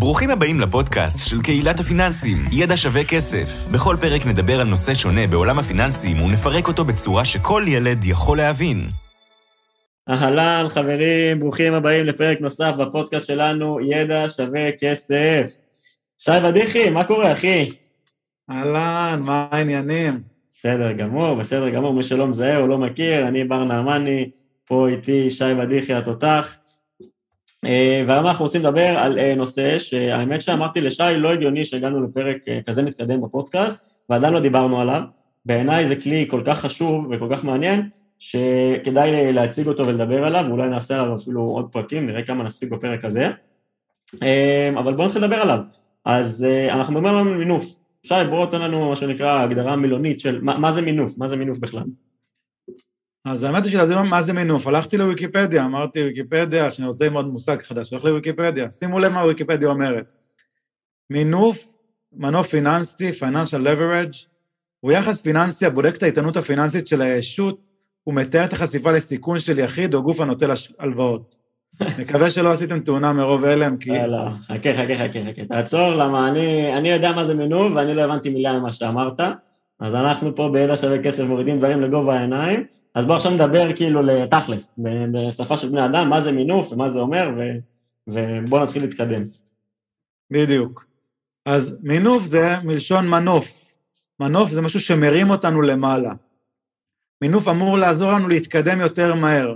ברוכים הבאים לפודקאסט של קהילת הפיננסים, ידע שווה כסף. בכל פרק נדבר על נושא שונה בעולם הפיננסים ונפרק אותו בצורה שכל ילד יכול להבין. אהלן, חברים, ברוכים הבאים לפרק נוסף בפודקאסט שלנו, ידע שווה כסף. שי ודיחי, מה קורה, אחי? אהלן, מה העניינים? בסדר גמור, בסדר גמור, מי שלא מזהה או לא מכיר, אני בר נעמני, פה איתי שי ודיחי התותח. אה, והיום אנחנו רוצים לדבר על אה, נושא שהאמת שאמרתי לשי, לא הגיוני שהגענו לפרק אה, כזה מתקדם בפודקאסט, ועדיין לא דיברנו עליו. בעיניי זה כלי כל כך חשוב וכל כך מעניין, שכדאי להציג אותו ולדבר עליו, ואולי נעשה עליו אפילו עוד פרקים, נראה כמה נספיק בפרק הזה. אבל בואו נתחיל לדבר עליו. אז אנחנו מדברים על מינוף. שי, בואו תן לנו מה שנקרא הגדרה מילונית של מה, מה זה מינוף, מה זה מינוף בכלל. אז האמת היא שלהסביר מה זה מינוף, הלכתי לוויקיפדיה, אמרתי ויקיפדיה, שאני רוצה ללמוד מושג חדש, הולך לוויקיפדיה, שימו לב מה וויקיפדיה אומרת. מינוף, מנוף פיננסי, financial leverage, הוא יחס פיננסי הבודק את האיתנות הפיננסית של הישות, הוא מתאר את החשיפה לסיכון של יחיד או גוף הנוטל הלוואות. מקווה שלא עשיתם תאונה מרוב הלם, כי... לא, לא, חכה, חכה, חכה, חכה, תעצור, למה אני, אני יודע מה זה מינוף ואני לא הבנתי מילה ממה שאמרת, אז אנחנו פה בידע שווה כסף מורידים דברים לגובה העיניים, אז בואו עכשיו נדבר כאילו לתכלס, בשפה של בני אדם, מה זה מינוף ומה זה אומר, ו, ובואו נתחיל להתקדם. בדיוק. אז מינוף זה מלשון מנוף. מנוף זה משהו שמרים אותנו למעלה. מינוף אמור לעזור לנו להתקדם יותר מהר.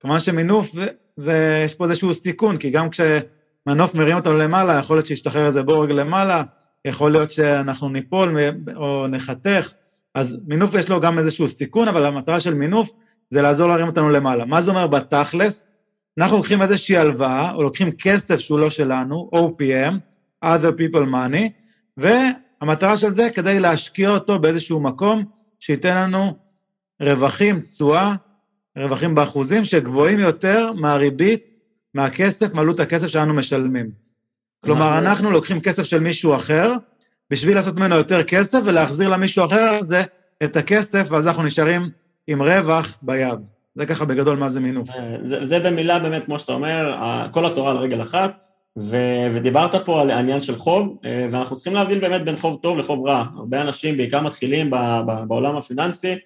כמובן שמינוף, זה, יש פה איזשהו סיכון, כי גם כשמנוף מרים אותנו למעלה, יכול להיות שישתחרר איזה בורג למעלה, יכול להיות שאנחנו ניפול או נחתך, אז מינוף יש לו גם איזשהו סיכון, אבל המטרה של מינוף זה לעזור להרים אותנו למעלה. מה זה אומר בתכלס? אנחנו לוקחים איזושהי הלוואה, או לוקחים כסף שהוא לא שלנו, OPM, other people money, והמטרה של זה כדי להשקיע אותו באיזשהו מקום שייתן לנו רווחים, תשואה, רווחים באחוזים שגבוהים יותר מהריבית, מהכסף, מעלות הכסף שאנו משלמים. כלומר, אנחנו לוקחים כסף של מישהו אחר, בשביל לעשות ממנו יותר כסף ולהחזיר למישהו אחר הזה את הכסף, ואז אנחנו נשארים עם רווח ביד. זה ככה בגדול מה זה מינוף. אה, זה, זה במילה באמת, כמו שאתה אומר, כל התורה על רגל אחת, ו, ודיברת פה על העניין של חוב, אה, ואנחנו צריכים להבין באמת בין חוב טוב לחוב רע. הרבה אנשים, בעיקר מתחילים ב, ב, בעולם הפיננסי,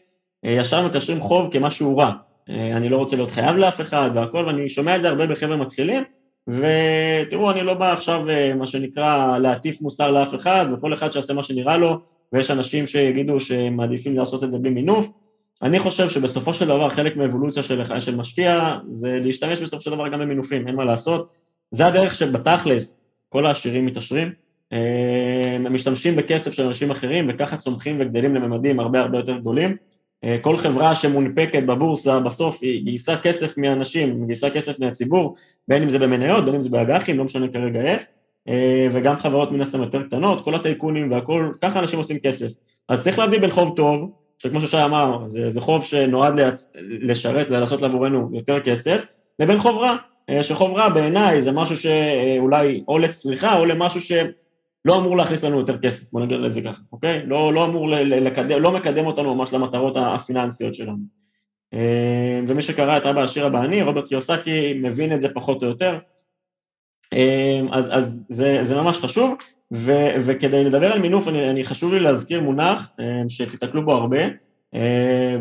אה, ישר מקשרים חוב כמשהו רע. אני לא רוצה להיות חייב לאף אחד והכל, ואני שומע את זה הרבה בחבר'ה מתחילים, ותראו, אני לא בא עכשיו, אה, מה שנקרא, להטיף מוסר לאף אחד, וכל אחד שיעשה מה שנראה לו, ויש אנשים שיגידו שהם מעדיפים לעשות את זה בלי מינוף. אני חושב שבסופו של דבר חלק מאבולוציה של, של משקיע זה להשתמש בסופו של דבר גם במינופים, אין מה לעשות. זה הדרך שבתכלס כל העשירים מתעשרים, אה, הם משתמשים בכסף של אנשים אחרים וככה צומחים וגדלים לממדים הרבה הרבה יותר גדולים. אה, כל חברה שמונפקת בבורסה בסוף היא גייסה כסף מאנשים, גייסה כסף מהציבור, בין אם זה במניות, בין אם זה באג"חים, לא משנה כרגע איך, אה, וגם חברות מן הסתם יותר קטנות, כל הטייקונים והכל, ככה אנשים עושים כסף. אז צריך להבדיל בין חוב טוב, שכמו ששי אמר, זה, זה חוב שנועד ליצ... לשרת ולעשות לעבורנו יותר כסף, לבין חוב רע, אה, שחוב רע בעיניי זה משהו שאולי או לצריכה או למשהו ש... לא אמור להכניס לנו יותר כסף, בוא נגיד לזה ככה, אוקיי? לא, לא אמור לקדם, לא מקדם אותנו ממש למטרות הפיננסיות שלנו. אה, ומי שקרא את אבא עשיר אבא עני, רוברט קיוסקי מבין את זה פחות או יותר. אה, אז, אז זה, זה ממש חשוב, ו, וכדי לדבר על מינוף, אני, אני חשוב לי להזכיר מונח אה, שתתקלו בו הרבה,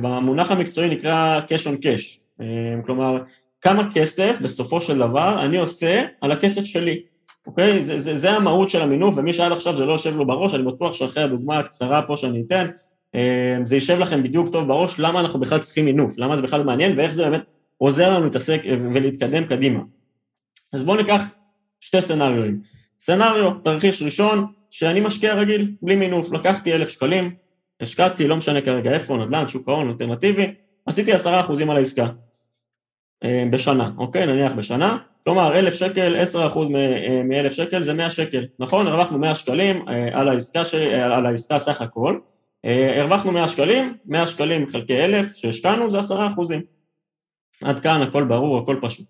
והמונח המקצועי נקרא cash on cash, כלומר, כמה כסף בסופו של דבר אני עושה על הכסף שלי. אוקיי? זה, זה, זה המהות של המינוף, ומי שעד עכשיו זה לא יושב לו בראש, אני בטוח שאחרי הדוגמה הקצרה פה שאני אתן, אה, זה יישב לכם בדיוק טוב בראש למה אנחנו בכלל צריכים מינוף, למה זה בכלל מעניין ואיך זה באמת עוזר לנו להתעסק ולהתקדם קדימה. אז בואו ניקח שתי סצנריואים. סצנריו, תרחיש ראשון, שאני משקיע רגיל, בלי מינוף, לקחתי אלף שקלים, השקעתי, לא משנה כרגע איפה, נדל"ן, שוק ההון, אלטרנטיבי, עשיתי עשרה אחוזים על העסקה. אה, בשנה, אוקיי? נניח בשנה, כלומר, אלף שקל, עשרה אחוז אה, מאלף שקל זה מאה שקל, נכון? הרווחנו מאה שקלים אה, על העסקה, ש... על העסקה סך הכל, הרווחנו מאה שקלים, מאה שקלים חלקי אלף שהשקענו זה עשרה אחוזים. עד כאן הכל ברור, הכל פשוט.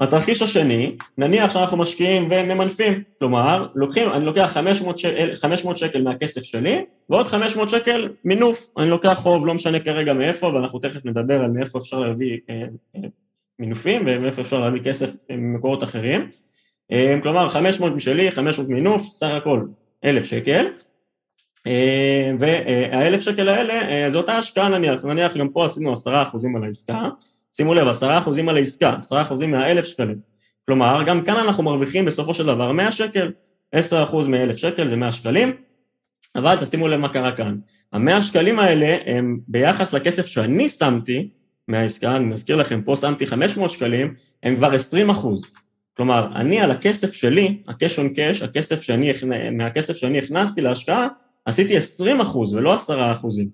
התרחיש השני, נניח שאנחנו משקיעים וממנפים, כלומר, לוקחים, אני לוקח 500 שקל, 500 שקל מהכסף שלי, ועוד 500 שקל מינוף, אני לוקח חוב, לא משנה כרגע מאיפה, ואנחנו תכף נדבר על מאיפה אפשר להביא אה, אה, מינופים ומאיפה אפשר להביא כסף ממקורות אחרים, כלומר 500 משלי, 500 מינוף, סך הכל 1,000 שקל, והאלף שקל האלה זו אותה השקעה נניח, נניח גם פה עשינו עשרה אחוזים על העסקה, שימו לב עשרה אחוזים על העסקה, עשרה אחוזים מהאלף שקלים, כלומר גם כאן אנחנו מרוויחים בסופו של דבר 100 שקל, 10 אחוז מאלף שקל זה 100 שקלים, אבל תשימו לב מה קרה כאן, המאה שקלים האלה הם ביחס לכסף שאני שמתי מהעסקה, אני מזכיר לכם, פה שמתי 500 שקלים, הם כבר 20 אחוז. כלומר, אני על הכסף שלי, ה-cash on cash, הכסף שאני, מהכסף שאני הכנסתי להשקעה, עשיתי 20 אחוז ולא 10 אחוזים.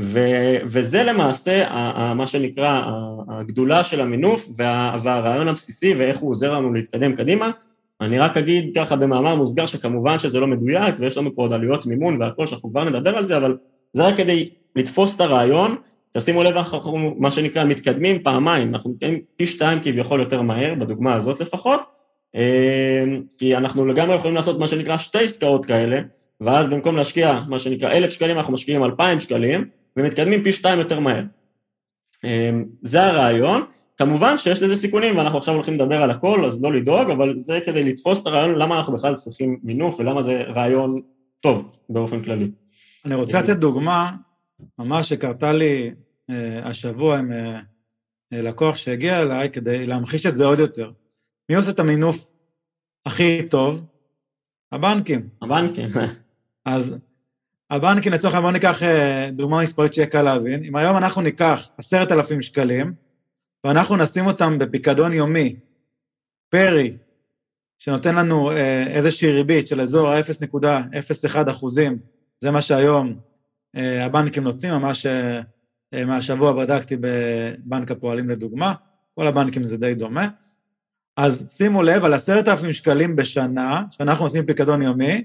ו- וזה למעשה ה- ה- מה שנקרא הגדולה של המינוף וה- והרעיון הבסיסי ואיך הוא עוזר לנו להתקדם קדימה. אני רק אגיד ככה במאמר מוסגר שכמובן שזה לא מדויק ויש לנו פה עוד עלויות מימון והכל שאנחנו כבר נדבר על זה, אבל זה רק כדי לתפוס את הרעיון, תשימו לב אנחנו מה שנקרא מתקדמים פעמיים, אנחנו מתקדמים פי שתיים כביכול יותר מהר, בדוגמה הזאת לפחות, אה, כי אנחנו לגמרי יכולים לעשות מה שנקרא שתי עסקאות כאלה, ואז במקום להשקיע מה שנקרא אלף שקלים אנחנו משקיעים אלפיים שקלים, ומתקדמים פי שתיים יותר מהר. אה, זה הרעיון, כמובן שיש לזה סיכונים ואנחנו עכשיו הולכים לדבר על הכל, אז לא לדאוג, אבל זה כדי לתפוס את הרעיון למה אנחנו בכלל צריכים מינוף ולמה זה רעיון טוב באופן כללי. אני רוצה לתת דוגמה, ממש שקרתה לי אה, השבוע עם אה, לקוח שהגיע אליי כדי להמחיש את זה עוד יותר. מי עושה את המינוף הכי טוב? הבנקים. הבנקים. אז הבנקים, לצורך העניין, בואו ניקח אה, דוגמה מספרית שיהיה קל להבין. אם היום אנחנו ניקח עשרת אלפים שקלים, ואנחנו נשים אותם בפיקדון יומי, פרי, שנותן לנו אה, איזושהי ריבית של אזור ה-0.01 אחוזים, זה מה שהיום הבנקים נותנים, ממש אה, מהשבוע בדקתי בבנק הפועלים לדוגמה, כל הבנקים זה די דומה. אז שימו לב, על עשרת אלפים שקלים בשנה, שאנחנו עושים פיקדון יומי,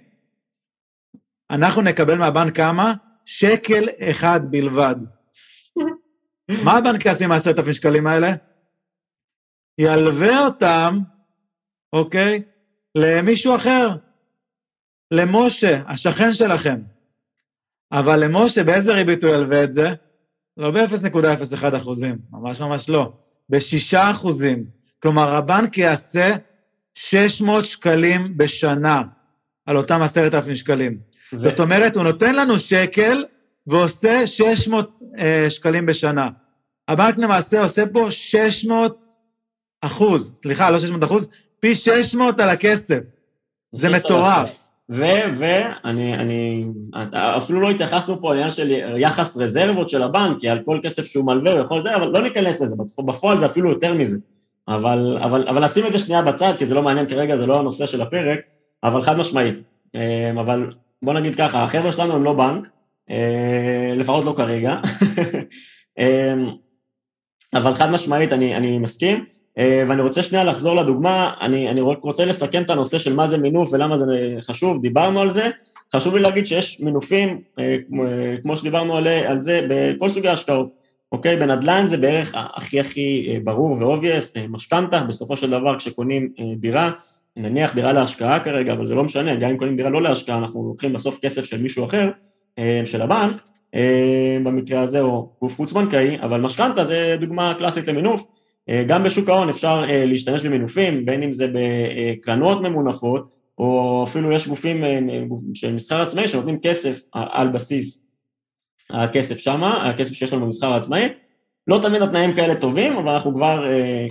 אנחנו נקבל מהבנק כמה? שקל אחד בלבד. מה הבנק יעשה עם העשרת אלפים שקלים האלה? ילווה אותם, אוקיי, למישהו אחר, למשה, השכן שלכם. אבל למשה, באיזה ריבית הוא ילווה את זה? לא ב-0.01 אחוזים, ממש ממש לא, ב-6 אחוזים. כלומר, הבנק יעשה 600 שקלים בשנה על אותם 10,000 שקלים. ו... זאת אומרת, הוא נותן לנו שקל ועושה 600 uh, שקלים בשנה. הבנק למעשה עושה פה 600 אחוז, סליחה, לא 600 אחוז, פי 600 על הכסף. זה מטורף. ואני, אני, אפילו לא התייחסנו פה לעניין של יחס רזרבות של הבנק, כי על כל כסף שהוא מלווה הוא יכול זה, אבל לא ניכנס לזה, בפועל זה אפילו יותר מזה. אבל, אבל, אבל נשים את זה שנייה בצד, כי זה לא מעניין כרגע, זה לא הנושא של הפרק, אבל חד משמעית. אמ, אבל בוא נגיד ככה, החבר'ה שלנו הם לא בנק, אה, לפחות לא כרגע, אמ, אבל חד משמעית אני, אני מסכים. אה, ואני רוצה שנייה לחזור לדוגמה, אני, אני רוצה לסכם את הנושא של מה זה מינוף ולמה זה חשוב, דיברנו על זה, חשוב לי להגיד שיש מינופים, אה, כמו שדיברנו על זה, בכל סוגי ההשקעות, אוקיי? בנדל"ן זה בערך הכי הכי אה, ברור ו obvious, משכנתה, בסופו של דבר כשקונים דירה, נניח דירה להשקעה כרגע, אבל זה לא משנה, גם אם קונים דירה לא להשקעה, אנחנו לוקחים בסוף כסף של מישהו אחר, של הבנק, במקרה הזה, או גוף חוץ בנקאי, אבל משכנתה זה דוגמה קלאסית למינוף, אה, גם בשוק ההון אפשר אה, להשתמש במינופים, בין אם זה בקרנות ממונפות, או אפילו יש גופים אה, של מסחר עצמאי שנותנים כסף על בסיס הכסף שמה, הכסף שיש לנו במסחר העצמאי. לא תמיד התנאים כאלה טובים, אבל אנחנו כבר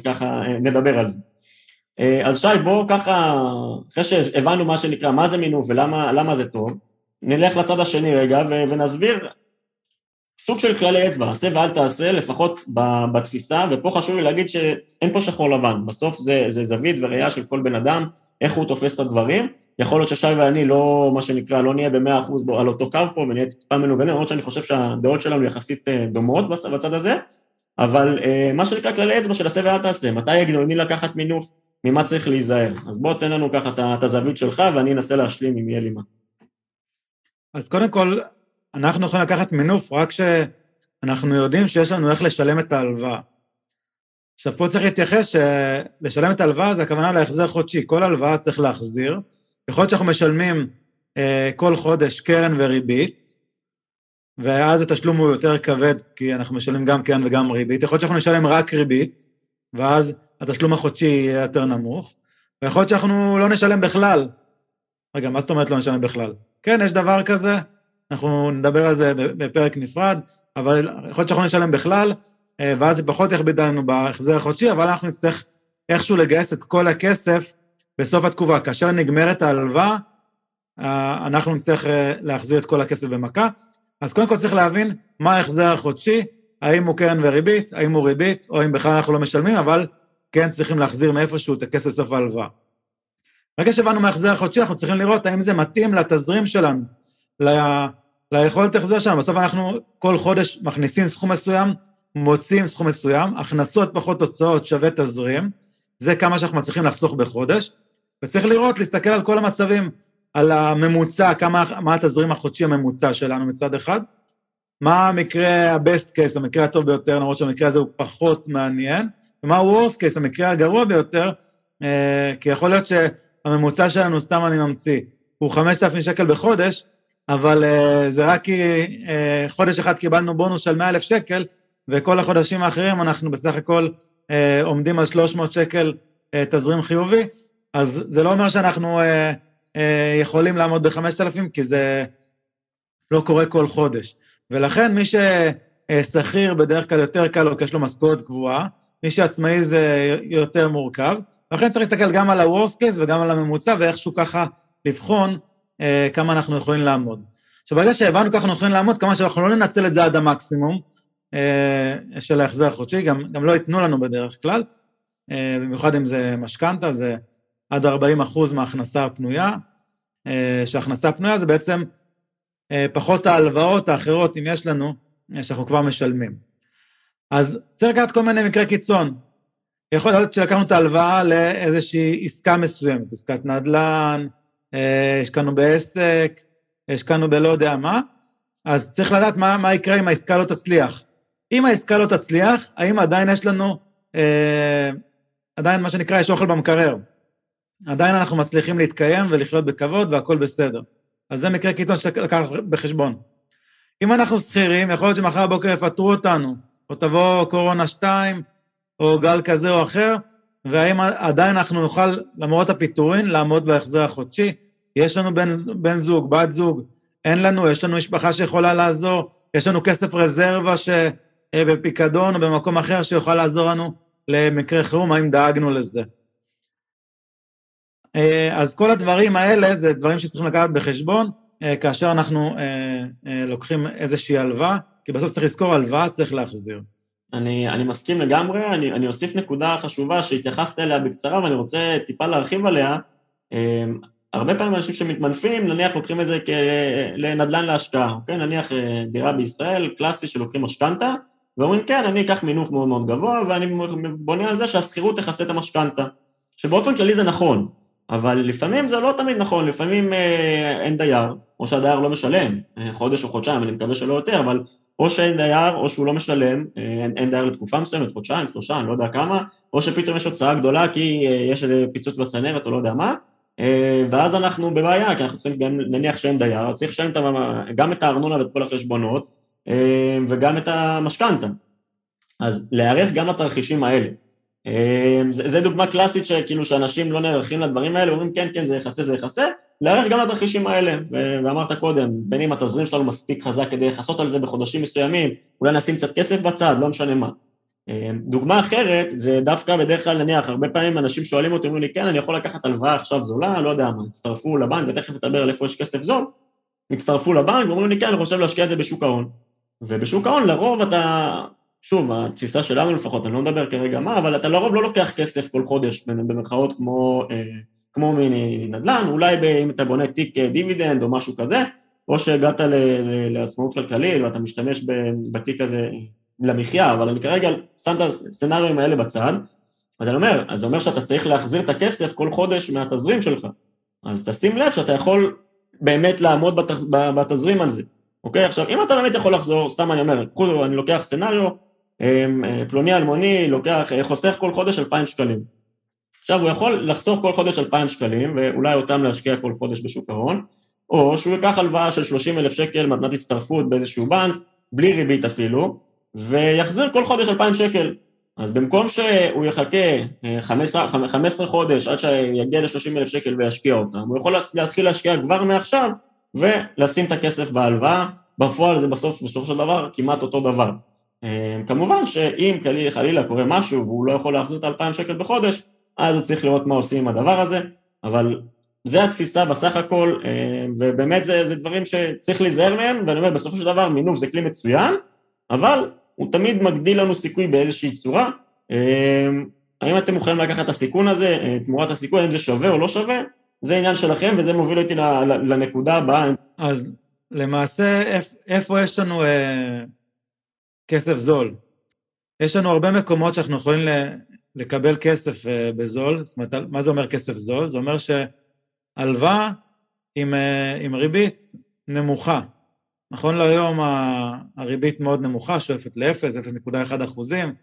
ככה נדבר על זה. אז שי, בואו ככה, אחרי שהבנו מה שנקרא, מה זה מינוף ולמה זה טוב, נלך לצד השני רגע ונסביר סוג של כללי אצבע, עשה ואל תעשה, לפחות בתפיסה, ופה חשוב לי להגיד שאין פה שחור לבן, בסוף זה, זה זווית וראייה של כל בן אדם, איך הוא תופס את הדברים, יכול להיות ששי ואני לא, מה שנקרא, לא נהיה במאה אחוז על אותו קו פה ונהיה טיפה מנוגנים, למרות שאני חושב שהדעות שלנו יחסית אה, דומות בצד הזה, אבל אה, מה שנקרא כללי אצבע של עשה ואל תעשה, מתי הגיוני לקחת מינוף, ממה צריך להיזהר, אז בוא תן לנו ככה את הזווית שלך ואני אנסה להשלים אם יהיה לי מה. אז קודם כל, אנחנו יכולים לקחת מינוף רק שאנחנו יודעים שיש לנו איך לשלם את ההלוואה. עכשיו, פה צריך להתייחס שלשלם את ההלוואה זה הכוונה להחזר חודשי. כל הלוואה צריך להחזיר. יכול להיות שאנחנו משלמים אה, כל חודש קרן וריבית, ואז התשלום הוא יותר כבד, כי אנחנו משלמים גם קרן וגם ריבית. יכול להיות שאנחנו נשלם רק ריבית, ואז התשלום החודשי יהיה יותר נמוך. ויכול להיות שאנחנו לא נשלם בכלל. רגע, מה זאת אומרת לא נשלם בכלל? כן, יש דבר כזה, אנחנו נדבר על זה בפרק נפרד, אבל יכול להיות שאנחנו נשלם בכלל, אה, ואז זה פחות יכביד עלינו בהחזר החודשי, אבל אנחנו נצטרך איכשהו לגייס את כל הכסף בסוף התקופה. כאשר נגמרת ההלוואה, אה, אנחנו נצטרך אה, להחזיר את כל הכסף במכה. אז קודם כל צריך להבין מה ההחזר החודשי, האם הוא קרן וריבית, האם הוא ריבית, או אם בכלל אנחנו לא משלמים, אבל כן צריכים להחזיר מאיפשהו את הכסף בסוף ההלוואה. ברגע שהבנו מה ההחזר החודשי, אנחנו צריכים לראות האם זה מתאים לתזרים שלנו, ל... ליכולת החזר שלנו. בסוף אנחנו כל חודש מכניסים סכום מסוים, מוציאים סכום מסוים, הכנסות פחות הוצאות שווה תזרים, זה כמה שאנחנו מצליחים לחסוך בחודש, וצריך לראות, להסתכל על כל המצבים, על הממוצע, כמה, מה התזרים החודשי הממוצע שלנו מצד אחד, מה המקרה ה-best case, המקרה הטוב ביותר, למרות שהמקרה הזה הוא פחות מעניין, ומה ה-worst case, המקרה הגרוע ביותר, אה, כי יכול להיות שהממוצע שלנו, סתם אני ממציא, הוא 5,000 שקל בחודש, אבל אה, זה רק כי אה, חודש אחד קיבלנו בונוס של 100,000 שקל, וכל החודשים האחרים אנחנו בסך הכל אה, עומדים על 300 שקל תזרים חיובי, אז זה לא אומר שאנחנו יכולים לעמוד ב-5,000, כי זה לא קורה כל חודש. ולכן מי ששכיר בדרך כלל יותר קל לו, כי יש לו משכורת קבועה, מי שעצמאי זה יותר מורכב, ולכן צריך להסתכל גם על ה-Worst case וגם על הממוצע, ואיכשהו ככה לבחון אה, כמה אנחנו יכולים לעמוד. עכשיו, ברגע שהבנו ככה אנחנו יכולים לעמוד, כמה שאנחנו לא ננצל את זה עד המקסימום אה, של ההחזר החודשי, גם, גם לא ייתנו לנו בדרך כלל, אה, במיוחד אם זה משכנתה, זה עד 40 אחוז מההכנסה הפנויה, אה, שההכנסה הפנויה זה בעצם אה, פחות ההלוואות האחרות, אם יש לנו, אה, שאנחנו כבר משלמים. אז צריך לקחת כל מיני מקרי קיצון. יכול להיות שלקחנו את ההלוואה לאיזושהי עסקה מסוימת, עסקת נדל"ן, השקענו בעסק, השקענו בלא יודע מה, אז צריך לדעת מה, מה יקרה אם העסקה לא תצליח. אם העסקה לא תצליח, האם עדיין יש לנו, אה, עדיין מה שנקרא, יש אוכל במקרר. עדיין אנחנו מצליחים להתקיים ולחיות בכבוד והכול בסדר. אז זה מקרה קיצון לקחת בחשבון. אם אנחנו שכירים, יכול להיות שמחר בבוקר יפטרו אותנו, או תבוא קורונה 2, או גל כזה או אחר, והאם עדיין אנחנו נוכל, למרות הפיטורין, לעמוד בהחזר החודשי? יש לנו בן, בן זוג, בת זוג, אין לנו, יש לנו משפחה שיכולה לעזור, יש לנו כסף רזרבה ש... אה, או במקום אחר שיוכל לעזור לנו למקרה חירום, האם דאגנו לזה. אה, אז כל הדברים האלה זה דברים שצריכים לקחת בחשבון אה, כאשר אנחנו לוקחים איזושהי הלוואה, כי בסוף צריך לזכור הלוואה, צריך להחזיר. אני, אני מסכים לגמרי, אני, אני אוסיף נקודה חשובה שהתייחסת אליה בקצרה ואני רוצה טיפה להרחיב עליה. הרבה פעמים אנשים שמתמנפים, נניח לוקחים את זה לנדל"ן להשקעה, אוקיי? נניח דירה בישראל, קלאסי שלוקחים משכנתה, ואומרים כן, אני אקח מינוף מאוד מאוד גבוה ואני בונה על זה שהשכירות תכסה את המשכנתה, שבאופן כללי זה נכון, אבל לפעמים זה לא תמיד נכון, לפעמים אה, אין דייר, או שהדייר לא משלם, אה, חודש או חודשיים, אני מקווה שלא יותר, אבל או שאין דייר או שהוא לא משלם, אה, אין, אין דייר לתקופה מסוימת, חודשיים, שלושה, אני לא יודע כמה, או שפתאום יש הוצאה גדולה כי אה, יש איזה פיצוץ בצנרת או לא יודע מה, אה, ואז אנחנו בבעיה, כי אנחנו צריכים גם, נניח שאין דייר, צריך לשלם גם את הארנונה ואת כל החשבונות, וגם את המשכנתה. אז להיערך גם לתרחישים האלה. אה, זה, זה דוגמה קלאסית שכאילו שאנשים לא נערכים לדברים האלה, אומרים כן, כן, זה יכסה, זה יכסה, להיערך גם לתרחישים האלה, ו- ואמרת קודם, בין אם התזרים שלנו מספיק חזק כדי לכסות על זה בחודשים מסוימים, אולי נשים קצת כסף בצד, לא משנה מה. אה, דוגמה אחרת, זה דווקא בדרך כלל נניח, הרבה פעמים אנשים שואלים אותי, אומרים לי, כן, אני יכול לקחת הלוואה עכשיו זולה, לא יודע מה, הצטרפו לבנק, ותכף נדבר על איפה יש כסף זול, הצטרפו לבנק ואומרים לי, כן, אני חושב להשקיע את זה בשוק ההון. ובשוק ההון לרוב אתה, שוב, התפיסה שלנו לפחות, אני לא מדבר כרגע מה, אבל אתה לרוב לא לוקח כסף כל חודש, במרכאות כמו, אה, כמו מנדל"ן, אולי אם אתה בונה תיק אה, דיבידנד או משהו כזה, או שהגעת לעצמאות כלכלית ואתה משתמש בתיק הזה למחיה, אבל אני כרגע שם את הסצנריונים האלה בצד, אז אני אומר, אז זה אומר שאתה צריך להחזיר את הכסף כל חודש מהתזרים שלך. אז תשים לב שאתה יכול באמת לעמוד בתזרים על זה. אוקיי? עכשיו, אם אתה באמת יכול לחזור, סתם אני אומר, קחו, אני לוקח סצנריו, פלוני אלמוני לוקח, אה, חוסך כל חודש 2,000 שקלים. עכשיו, הוא יכול לחסוך כל חודש 2,000 שקלים, ואולי אותם להשקיע כל חודש בשוק ההון, או שהוא ייקח הלוואה של 30 אלף שקל מתנת הצטרפות באיזשהו בנק, בלי ריבית אפילו, ויחזיר כל חודש 2,000 שקל. אז במקום שהוא יחכה 15, 15 חודש עד שיגיע ל-30 אלף שקל וישקיע אותם, הוא יכול להתחיל להשקיע כבר מעכשיו ולשים את הכסף בהלוואה, בפועל זה בסוף, בסופו של דבר, כמעט אותו דבר. כמובן שאם חלילה קורה משהו והוא לא יכול להחזיר את ה-2,000 שקל בחודש, אז הוא צריך לראות מה עושים עם הדבר הזה, אבל זה התפיסה בסך הכל, ובאמת זה, זה דברים שצריך להיזהר מהם, ואני אומר, בסופו של דבר מינוף זה כלי מצוין, אבל הוא תמיד מגדיל לנו סיכוי באיזושהי צורה. האם אתם מוכנים לקחת את הסיכון הזה, תמורת הסיכון, האם זה שווה או לא שווה? זה עניין שלכם, וזה מוביל אותי לנקודה הבאה. אז למעשה, איפה יש לנו אה, כסף זול? יש לנו הרבה מקומות שאנחנו יכולים לקבל כסף אה, בזול, זאת אומרת, מה זה אומר כסף זול? זה אומר שהלוואה עם, אה, עם ריבית נמוכה. נכון להיום הריבית מאוד נמוכה, שואפת ל-0, 0.1 אחוזים.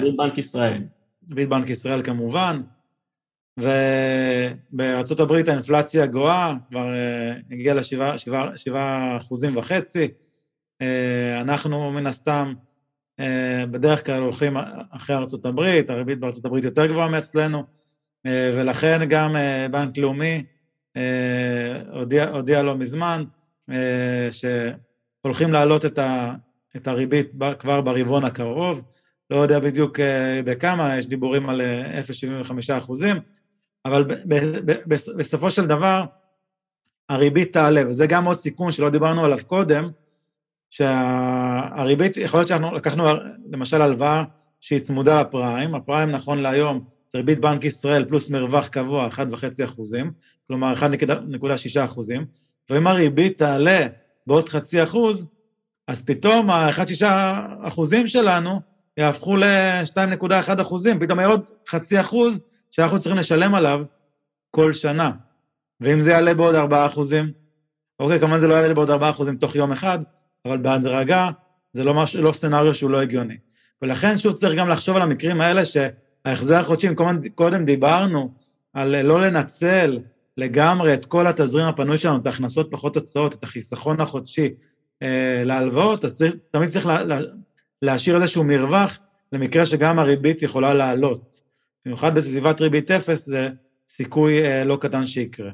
ריבית בנק ישראל. ריבית בנק ישראל כמובן, ובארצות הברית האינפלציה גואה, כבר הגיעה ל-7 אחוזים וחצי. אנחנו מן הסתם בדרך כלל הולכים אחרי ארצות הברית, הריבית בארצות הברית יותר גבוהה מאצלנו, ולכן גם בנק לאומי הודיע, הודיע לא מזמן שהולכים להעלות את הריבית כבר ברבעון הקרוב, לא יודע בדיוק בכמה, יש דיבורים על 0.75 אחוזים, אבל בסופו של דבר הריבית תעלה, וזה גם עוד סיכון שלא דיברנו עליו קודם, שהריבית, יכול להיות שאנחנו לקחנו למשל הלוואה שהיא צמודה לפריים, הפריים נכון להיום זה ריבית בנק ישראל פלוס מרווח קבוע 1.5 אחוזים, כלומר 1.6 אחוזים, ואם הריבית תעלה בעוד חצי אחוז, אז פתאום ה-1.6 אחוזים שלנו יהפכו ל-2.1 אחוזים, פתאום יהיה עוד חצי אחוז שאנחנו צריכים לשלם עליו כל שנה. ואם זה יעלה בעוד 4 אחוזים, אוקיי, כמובן זה לא יעלה בעוד 4 אחוזים תוך יום אחד, אבל בהדרגה זה לא, מש, לא סצנריו שהוא לא הגיוני. ולכן שוב צריך גם לחשוב על המקרים האלה שההחזר החודשי, קודם דיברנו על לא לנצל לגמרי את כל התזרים הפנוי שלנו, את ההכנסות פחות הוצאות, את החיסכון החודשי אה, להלוואות, אז צריך, תמיד צריך לה, לה, להשאיר איזשהו מרווח למקרה שגם הריבית יכולה לעלות. במיוחד בסביבת ריבית אפס זה סיכוי אה, לא קטן שיקרה.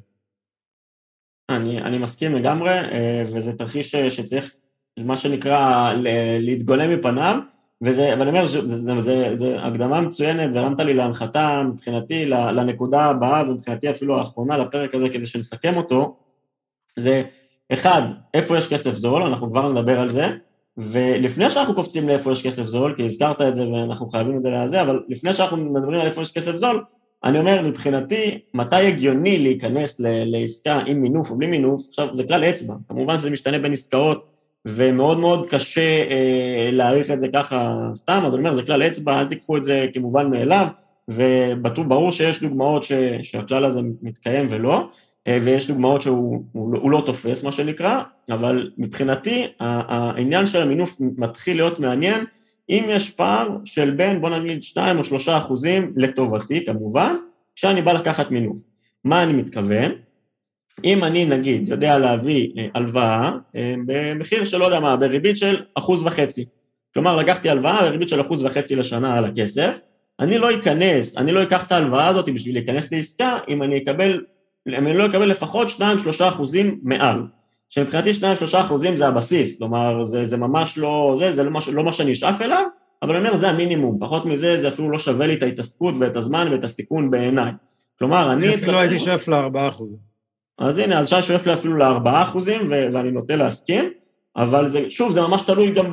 אני, אני מסכים לגמרי, אה, וזה תרחיש שצריך, מה שנקרא, להתגונן מפניו, וזה, ואני אומר, זה, זה, זה, זה, הקדמה מצוינת, והרמת לי להנחתה מבחינתי לנקודה הבאה, ומבחינתי אפילו האחרונה לפרק הזה, כדי שנסכם אותו, זה, אחד, איפה יש כסף זול, אנחנו כבר נדבר על זה, ולפני שאנחנו קופצים לאיפה יש כסף זול, כי הזכרת את זה ואנחנו חייבים את זה לזה, אבל לפני שאנחנו מדברים על איפה יש כסף זול, אני אומר, מבחינתי, מתי הגיוני להיכנס לעסקה עם מינוף או בלי מינוף, עכשיו, זה כלל אצבע, כמובן שזה משתנה בין עסקאות, ומאוד מאוד קשה אה, להעריך את זה ככה סתם, אז אני אומר, זה כלל אצבע, אל תיקחו את זה כמובן מאליו, וברור שיש דוגמאות ש, שהכלל הזה מתקיים ולא, אה, ויש דוגמאות שהוא הוא, הוא לא תופס, מה שנקרא, אבל מבחינתי העניין של המינוף מתחיל להיות מעניין, אם יש פער של בין, בוא נגיד, 2 או 3 אחוזים לטובתי כמובן, כשאני בא לקחת מינוף. מה אני מתכוון? אם אני נגיד יודע להביא אה, הלוואה אה, במחיר של לא יודע מה, בריבית של אחוז וחצי, כלומר לקחתי הלוואה בריבית של אחוז וחצי לשנה על הכסף, אני לא אכנס, אני לא אקח את ההלוואה הזאת בשביל להיכנס לעסקה אם אני אקבל, אם אני לא אקבל לפחות 2-3 אחוזים מעל, שמבחינתי 2-3 אחוזים זה הבסיס, כלומר זה, זה ממש לא, זה, זה לא, לא מה שאני אשאף אליו, אבל אני אומר זה המינימום, פחות מזה זה אפילו לא שווה לי את ההתעסקות ואת הזמן ואת הסיכון בעיניי. כלומר, אני... אפילו הייתי שואף לארבעה אחוזים. אז הנה, אז שי שואף לי אפילו לארבעה אחוזים, ואני נוטה להסכים, אבל זה, שוב, זה ממש תלוי גם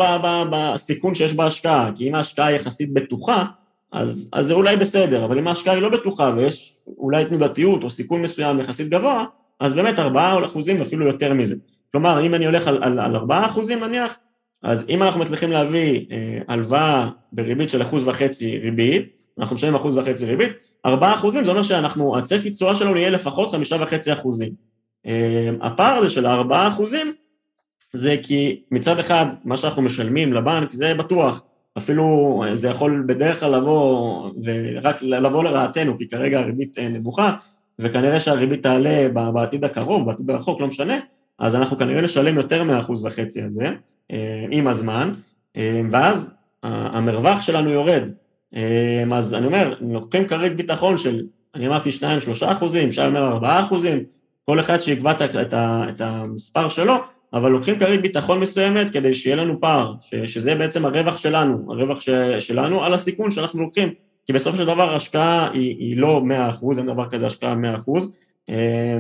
בסיכון שיש בהשקעה, כי אם ההשקעה היא יחסית בטוחה, אז, אז זה אולי בסדר, אבל אם ההשקעה היא לא בטוחה ויש אולי תנודתיות או סיכון מסוים יחסית גבוה, אז באמת ארבעה אחוזים ואפילו יותר מזה. כלומר, אם אני הולך על, ארבעה אחוזים נניח, אז אם אנחנו מצליחים להביא אה, הלוואה בריבית של אחוז וחצי ריבית, אנחנו משלמים אחוז וחצי ריבית, ארבעה אחוזים זה אומר שאנחנו, הצפי תשואה שלנו יהיה לפחות חמישה וחצי אחוזים. אה, הפער הזה של הארבעה אחוזים זה כי מצד אחד מה שאנחנו משלמים לבנק זה בטוח, אפילו זה יכול בדרך כלל לבוא ורק לבוא לרעתנו כי כרגע הריבית אה, נמוכה וכנראה שהריבית תעלה בעתיד הקרוב, בעתיד הרחוק, לא משנה, אז אנחנו כנראה נשלם יותר מהאחוז וחצי הזה אה, עם הזמן ואז המרווח שלנו יורד. אז אני אומר, לוקחים כרית ביטחון של, אני אמרתי 2-3 אחוזים, שי אומר 4 אחוזים, כל אחד שיקבע את המספר שלו, אבל לוקחים כרית ביטחון מסוימת כדי שיהיה לנו פער, שזה בעצם הרווח שלנו, הרווח שלנו על הסיכון שאנחנו לוקחים, כי בסופו של דבר ההשקעה היא, היא לא 100%, אין דבר כזה השקעה 100%,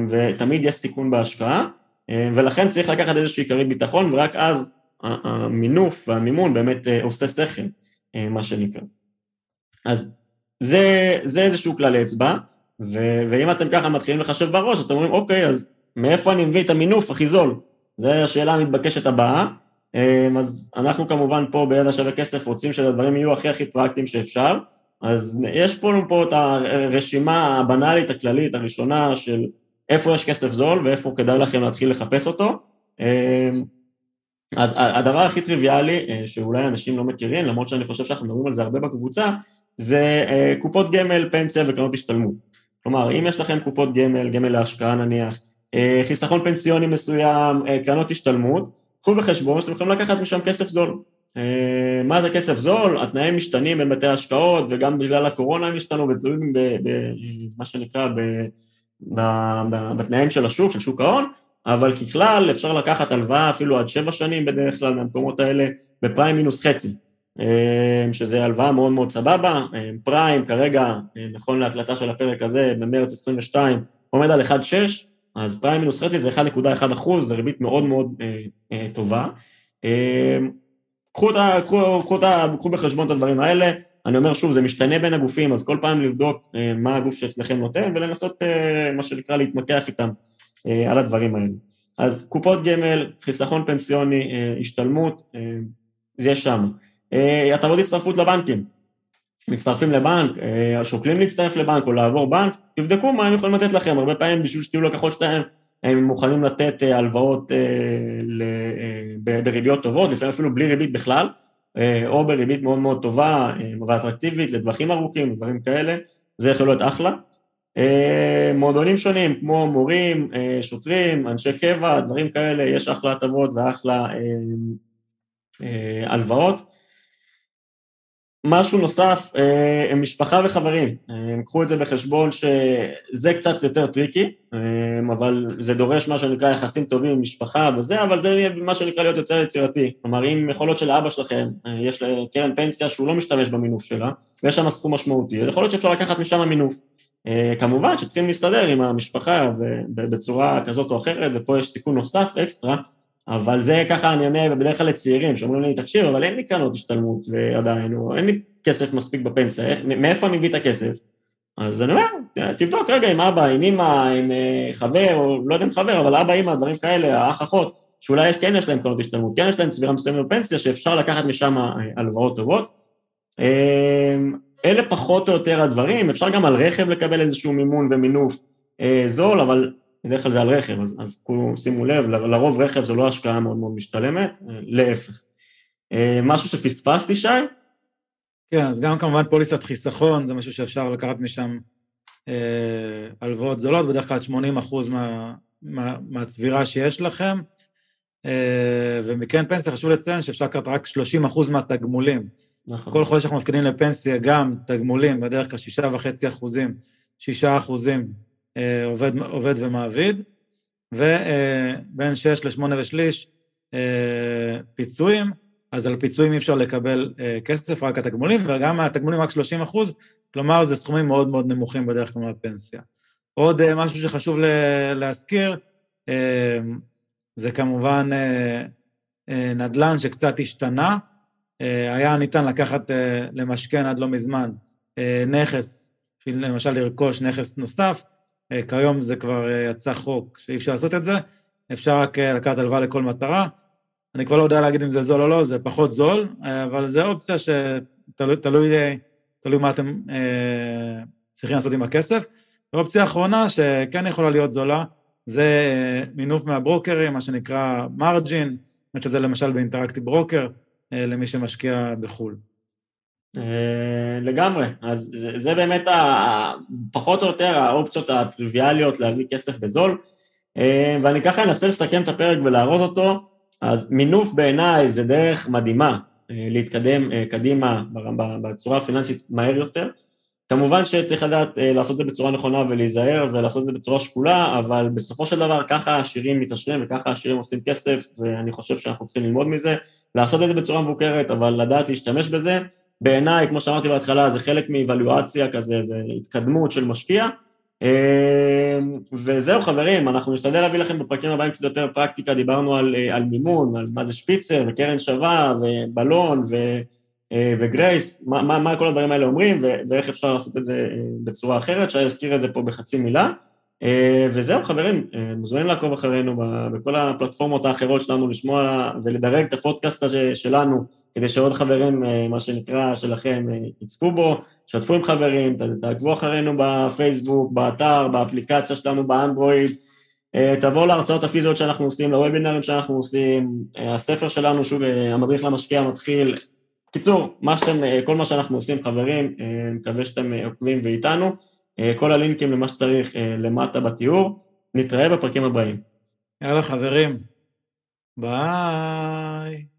ותמיד יש סיכון בהשקעה, ולכן צריך לקחת איזושהי כרית ביטחון, ורק אז המינוף והמימון באמת עושה שכל, מה שנקרא. אז זה, זה איזשהו כלל אצבע, ואם אתם ככה מתחילים לחשב בראש, אז אתם אומרים, אוקיי, אז מאיפה אני מביא את המינוף הכי זול? זו השאלה המתבקשת הבאה. אמ, אז אנחנו כמובן פה בידע שווה כסף רוצים שהדברים יהיו הכי הכי פרקטיים שאפשר. אז יש פה, פה את הרשימה הבנאלית הכללית הראשונה של איפה יש כסף זול ואיפה כדאי לכם להתחיל לחפש אותו. אמ, אז הדבר הכי טריוויאלי, אה, שאולי אנשים לא מכירים, למרות שאני חושב שאנחנו מדברים על זה הרבה בקבוצה, זה אה, קופות גמל, פנסיה וקרנות השתלמות. כלומר, אם יש לכם קופות גמל, גמל להשקעה נניח, אה, חיסכון פנסיוני מסוים, אה, קרנות השתלמות, קחו בחשבון שאתם יכולים לקחת משם כסף זול. מה זה כסף זול? התנאים משתנים בין בתי ההשקעות וגם בגלל הקורונה הם השתנו ותלויים במה שנקרא בתנאים של השוק, של שוק ההון, אבל ככלל אפשר לקחת הלוואה אפילו עד שבע שנים בדרך כלל מהמקומות האלה בפריים מינוס חצי, שזה הלוואה מאוד מאוד סבבה, פריים כרגע, נכון להקלטה של הפרק הזה, במרץ 22, עומד על 1.6, אז פריים מינוס חצי זה 1.1 אחוז, זו ריבית מאוד מאוד אה, אה, טובה. קחו, אותה, קחו, קחו, אותה, קחו בחשבון את הדברים האלה, אני אומר שוב, זה משתנה בין הגופים, אז כל פעם לבדוק אה, מה הגוף שאצלכם נותן ולנסות, מה שנקרא, להתמקח איתם על הדברים האלה. אז קופות גמל, חיסכון פנסיוני, השתלמות, זה שם. אה, הטבות הצטרפות לבנקים, מצטרפים לבנק, אה, שוקלים להצטרף לבנק או לעבור בנק, תבדקו מה הם יכולים לתת לכם, הרבה פעמים בשביל שתהיו לקוחות שלהם, הם מוכנים לתת אה, הלוואות בריביות טובות, לפעמים אפילו בלי ריבית בכלל, או בריבית מאוד מאוד טובה ואטרקטיבית לטווחים ארוכים, דברים כאלה, זה יכול להיות אחלה. מועדונים שונים, כמו מורים, שוטרים, אנשי קבע, דברים כאלה, יש אחלה הטבות ואחלה הלוואות. משהו נוסף, אה, משפחה וחברים, אה, קחו את זה בחשבון שזה קצת יותר tricky, אה, אבל זה דורש מה שנקרא יחסים טובים עם משפחה וזה, אבל זה יהיה מה שנקרא להיות יותר יצירתי. כלומר, אם יכול להיות שלאבא שלכם יש קרן פנסיה שהוא לא משתמש במינוף שלה, ויש שם סכום משמעותי, אז יכול להיות שאפשר לקחת משם מינוף. כמובן שצריכים להסתדר עם המשפחה בצורה כזאת או אחרת, ופה יש סיכון נוסף, אקסטרה, אבל זה ככה אני עונה בדרך כלל לצעירים שאומרים לי, תקשיב, אבל אין לי קרנות השתלמות ועדיין, או אין לי כסף מספיק בפנסיה, איך, מאיפה אני מביא את הכסף? אז אני אומר, תבדוק רגע עם אבא, עם אמא, עם אה, חבר, או לא יודע אם חבר, אבל אבא, אמא, דברים כאלה, האח, אחות, שאולי יש, כן יש להם קרנות השתלמות, כן יש להם צבירה מסוימת בפנסיה, שאפשר לקחת משם אה, הלוואות טובות. אה, אלה פחות או יותר הדברים, אפשר גם על רכב לקבל איזשהו מימון ומינוף זול, אבל בדרך כלל זה על רכב, אז, אז שימו לב, לרוב רכב זו לא השקעה מאוד מאוד משתלמת, להפך. אה, משהו שפספסתי, שי? כן, אז גם כמובן פוליסת חיסכון, זה משהו שאפשר לקחת משם אה, הלוואות זולות, בדרך כלל 80 אחוז מה, מה, מהצבירה שיש לכם, אה, ומקרן פנסיה חשוב לציין שאפשר לקחת רק 30 אחוז מהתגמולים. נכון. כל חודש אנחנו מפקידים לפנסיה גם תגמולים, בדרך כלל 6.5 אחוזים, 6 אחוזים אה, עובד, עובד ומעביד, ובין שש לשמונה ושליש אה, פיצויים, אז על פיצויים אי אפשר לקבל אה, כסף, רק התגמולים, וגם התגמולים רק 30 אחוז, כלומר זה סכומים מאוד מאוד נמוכים בדרך כלל מהפנסיה. עוד משהו שחשוב להזכיר, זה כמובן נדל"ן שקצת השתנה. היה ניתן לקחת למשכן עד לא מזמן נכס, למשל לרכוש נכס נוסף, אה, כיום זה כבר אה, יצא חוק שאי אפשר לעשות את זה, אפשר רק אה, לקחת הלוואה לכל מטרה. אני כבר לא יודע להגיד אם זה זול או לא, זה פחות זול, אבל זו אופציה שתלוי תלוי, תלוי מה אתם אה, צריכים לעשות עם הכסף. ואופציה אחרונה שכן יכולה להיות זולה, זה מינוף מהברוקרים, מה שנקרא מרג'ין, שזה למשל באינטראקטיב ברוקר, למי שמשקיע בחו"ל. אה, לגמרי, אז זה, באמת פחות או יותר האופציות הטריוויאליות להביא כסף בזול, אה, ואני ככה אנסה לסכם את הפרק ולהראות אותו, אז מינוף בעיניי זה דרך מדהימה להתקדם קדימה בצורה הפיננסית מהר יותר. כמובן שצריך לדעת לעשות את זה בצורה נכונה ולהיזהר ולעשות את זה בצורה שקולה, אבל בסופו של דבר ככה העשירים מתעשרים וככה העשירים עושים כסף, ואני חושב שאנחנו צריכים ללמוד מזה, לעשות את זה בצורה מבוקרת, אבל לדעת להשתמש בזה. בעיניי, כמו שאמרתי בהתחלה, זה חלק מאיוולואציה כזה והתקדמות של משקיע. וזהו חברים, אנחנו נשתדל להביא לכם בפרקים הבאים קצת יותר פרקטיקה, דיברנו על, על מימון, על מה זה שפיצר וקרן שווה ובלון ו... אה, וגרייס, מה, מה, מה כל הדברים האלה אומרים ואיך אפשר לעשות את זה אה, בצורה אחרת, שי אזכיר את זה פה בחצי מילה. אה, וזהו חברים, מוזמנים לעקוב אחרינו בכל הפלטפורמות האחרות שלנו, לשמוע ולדרג את הפודקאסט הזה שלנו, כדי שעוד חברים, מה שנקרא, שלכם, יצפו בו, שתפו עם חברים, תעקבו אחרינו בפייסבוק, באתר, באפליקציה שלנו באנדרואיד, תבואו להרצאות הפיזיות שאנחנו עושים, לוובינרים שאנחנו עושים, הספר שלנו, שוב, המדריך למשקיע המתחיל, קיצור, מה שאתם, אה, כל מה שאנחנו עושים חברים, אה, מקווה שאתם אה, עוקבים ואיתנו, כל הלינקים למה שצריך למטה בתיאור, נתראה בפרקים הבאים. יאללה חברים, ביי.